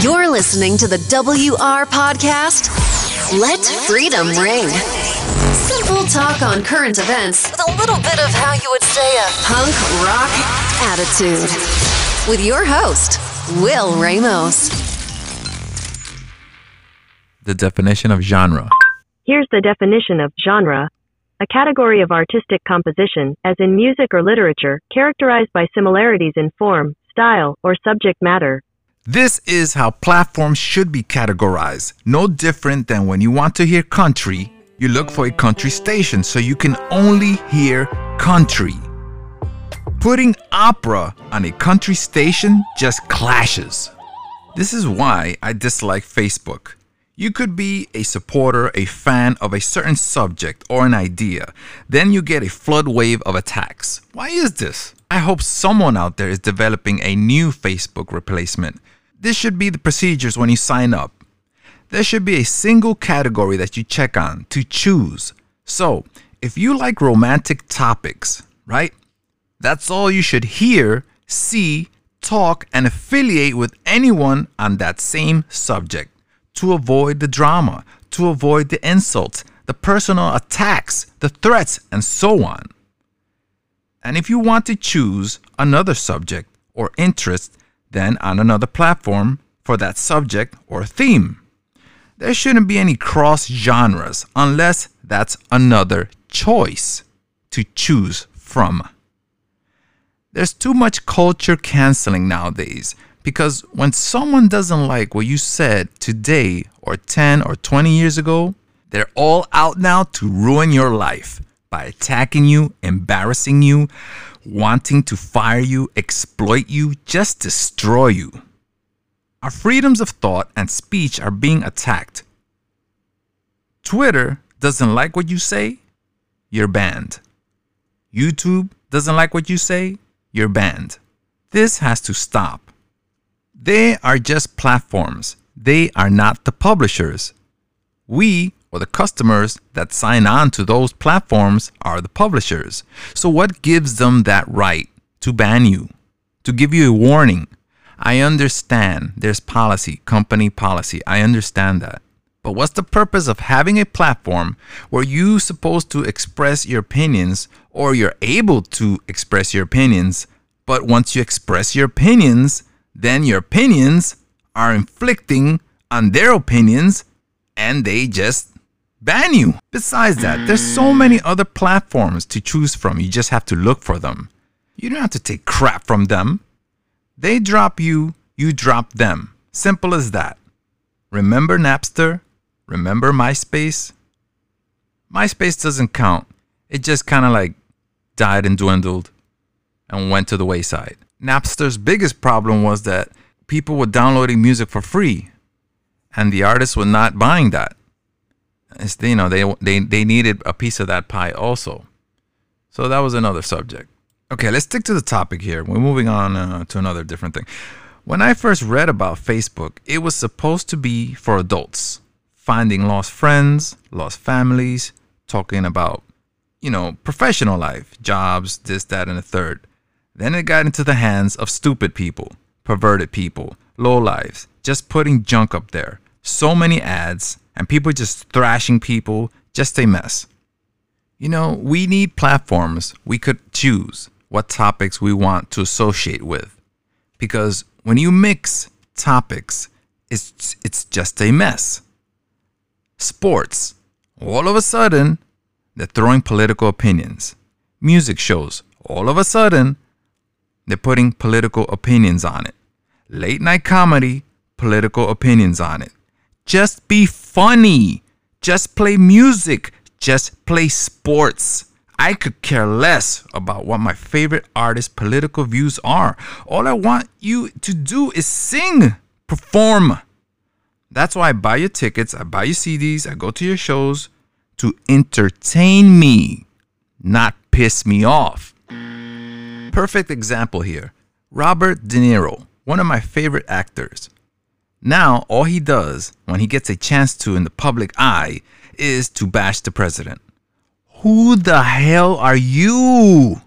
You're listening to the WR Podcast. Let freedom ring. Simple talk on current events with a little bit of how you would say a punk rock attitude. With your host, Will Ramos. The definition of genre. Here's the definition of genre a category of artistic composition, as in music or literature, characterized by similarities in form, style, or subject matter. This is how platforms should be categorized. No different than when you want to hear country, you look for a country station so you can only hear country. Putting opera on a country station just clashes. This is why I dislike Facebook. You could be a supporter, a fan of a certain subject or an idea. Then you get a flood wave of attacks. Why is this? I hope someone out there is developing a new Facebook replacement. This should be the procedures when you sign up. There should be a single category that you check on to choose. So, if you like romantic topics, right? That's all you should hear, see, talk, and affiliate with anyone on that same subject to avoid the drama, to avoid the insults, the personal attacks, the threats, and so on. And if you want to choose another subject or interest, then on another platform for that subject or theme. There shouldn't be any cross genres unless that's another choice to choose from. There's too much culture canceling nowadays because when someone doesn't like what you said today or 10 or 20 years ago, they're all out now to ruin your life by attacking you, embarrassing you, wanting to fire you, exploit you, just destroy you. Our freedoms of thought and speech are being attacked. Twitter doesn't like what you say, you're banned. YouTube doesn't like what you say, you're banned. This has to stop. They are just platforms. They are not the publishers. We, or the customers that sign on to those platforms, are the publishers. So, what gives them that right to ban you, to give you a warning? I understand there's policy, company policy. I understand that. But what's the purpose of having a platform where you're supposed to express your opinions or you're able to express your opinions? But once you express your opinions, then your opinions are inflicting on their opinions and they just ban you. Besides that, there's so many other platforms to choose from. You just have to look for them. You don't have to take crap from them. They drop you, you drop them. Simple as that. Remember Napster? Remember MySpace? MySpace doesn't count. It just kind of like died and dwindled and went to the wayside. Napster's biggest problem was that people were downloading music for free, and the artists were not buying that. You know, they, they, they needed a piece of that pie also. So that was another subject. Okay, let's stick to the topic here. We're moving on uh, to another different thing. When I first read about Facebook, it was supposed to be for adults, finding lost friends, lost families, talking about, you know, professional life, jobs, this, that, and the third. Then it got into the hands of stupid people, perverted people, low lives, just putting junk up there. So many ads, and people just thrashing people, just a mess. You know, we need platforms we could choose what topics we want to associate with. Because when you mix topics, it's, it's just a mess. Sports, all of a sudden, they're throwing political opinions. Music shows, all of a sudden, they're putting political opinions on it. Late night comedy, political opinions on it. Just be funny. Just play music. Just play sports. I could care less about what my favorite artist's political views are. All I want you to do is sing, perform. That's why I buy your tickets, I buy your CDs, I go to your shows to entertain me, not piss me off perfect example here Robert De Niro, one of my favorite actors. Now, all he does when he gets a chance to in the public eye is to bash the president. Who the hell are you?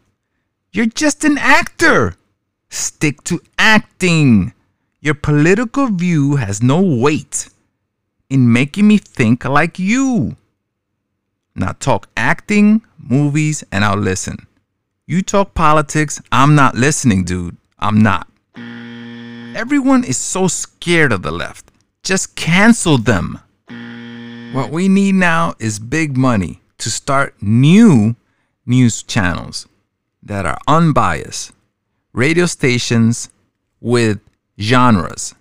You're just an actor. Stick to acting. Your political view has no weight in making me think like you. Now talk acting, movies, and I'll listen. You talk politics, I'm not listening, dude. I'm not. Mm-hmm. Everyone is so scared of the left. Just cancel them. What we need now is big money to start new news channels that are unbiased, radio stations with genres.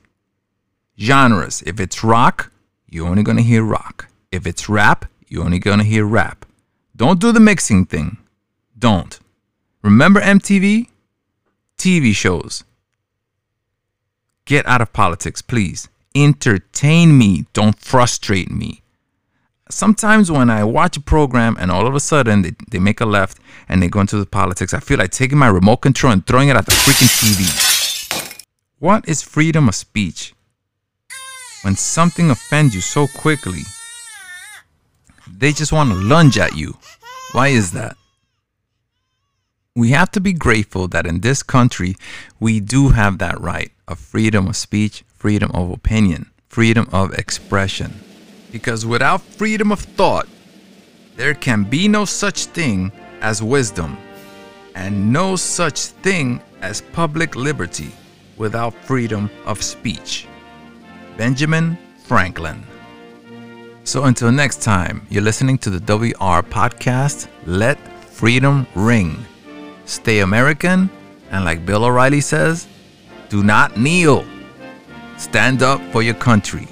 Genres. If it's rock, you're only going to hear rock. If it's rap, you're only going to hear rap. Don't do the mixing thing. Don't. Remember MTV? TV shows. Get out of politics, please. Entertain me. Don't frustrate me. Sometimes when I watch a program and all of a sudden they, they make a left and they go into the politics, I feel like taking my remote control and throwing it at the freaking TV. What is freedom of speech? When something offends you so quickly, they just want to lunge at you. Why is that? We have to be grateful that in this country we do have that right of freedom of speech, freedom of opinion, freedom of expression. Because without freedom of thought, there can be no such thing as wisdom, and no such thing as public liberty without freedom of speech. Benjamin Franklin. So until next time, you're listening to the WR podcast, Let Freedom Ring. Stay American, and like Bill O'Reilly says, do not kneel. Stand up for your country.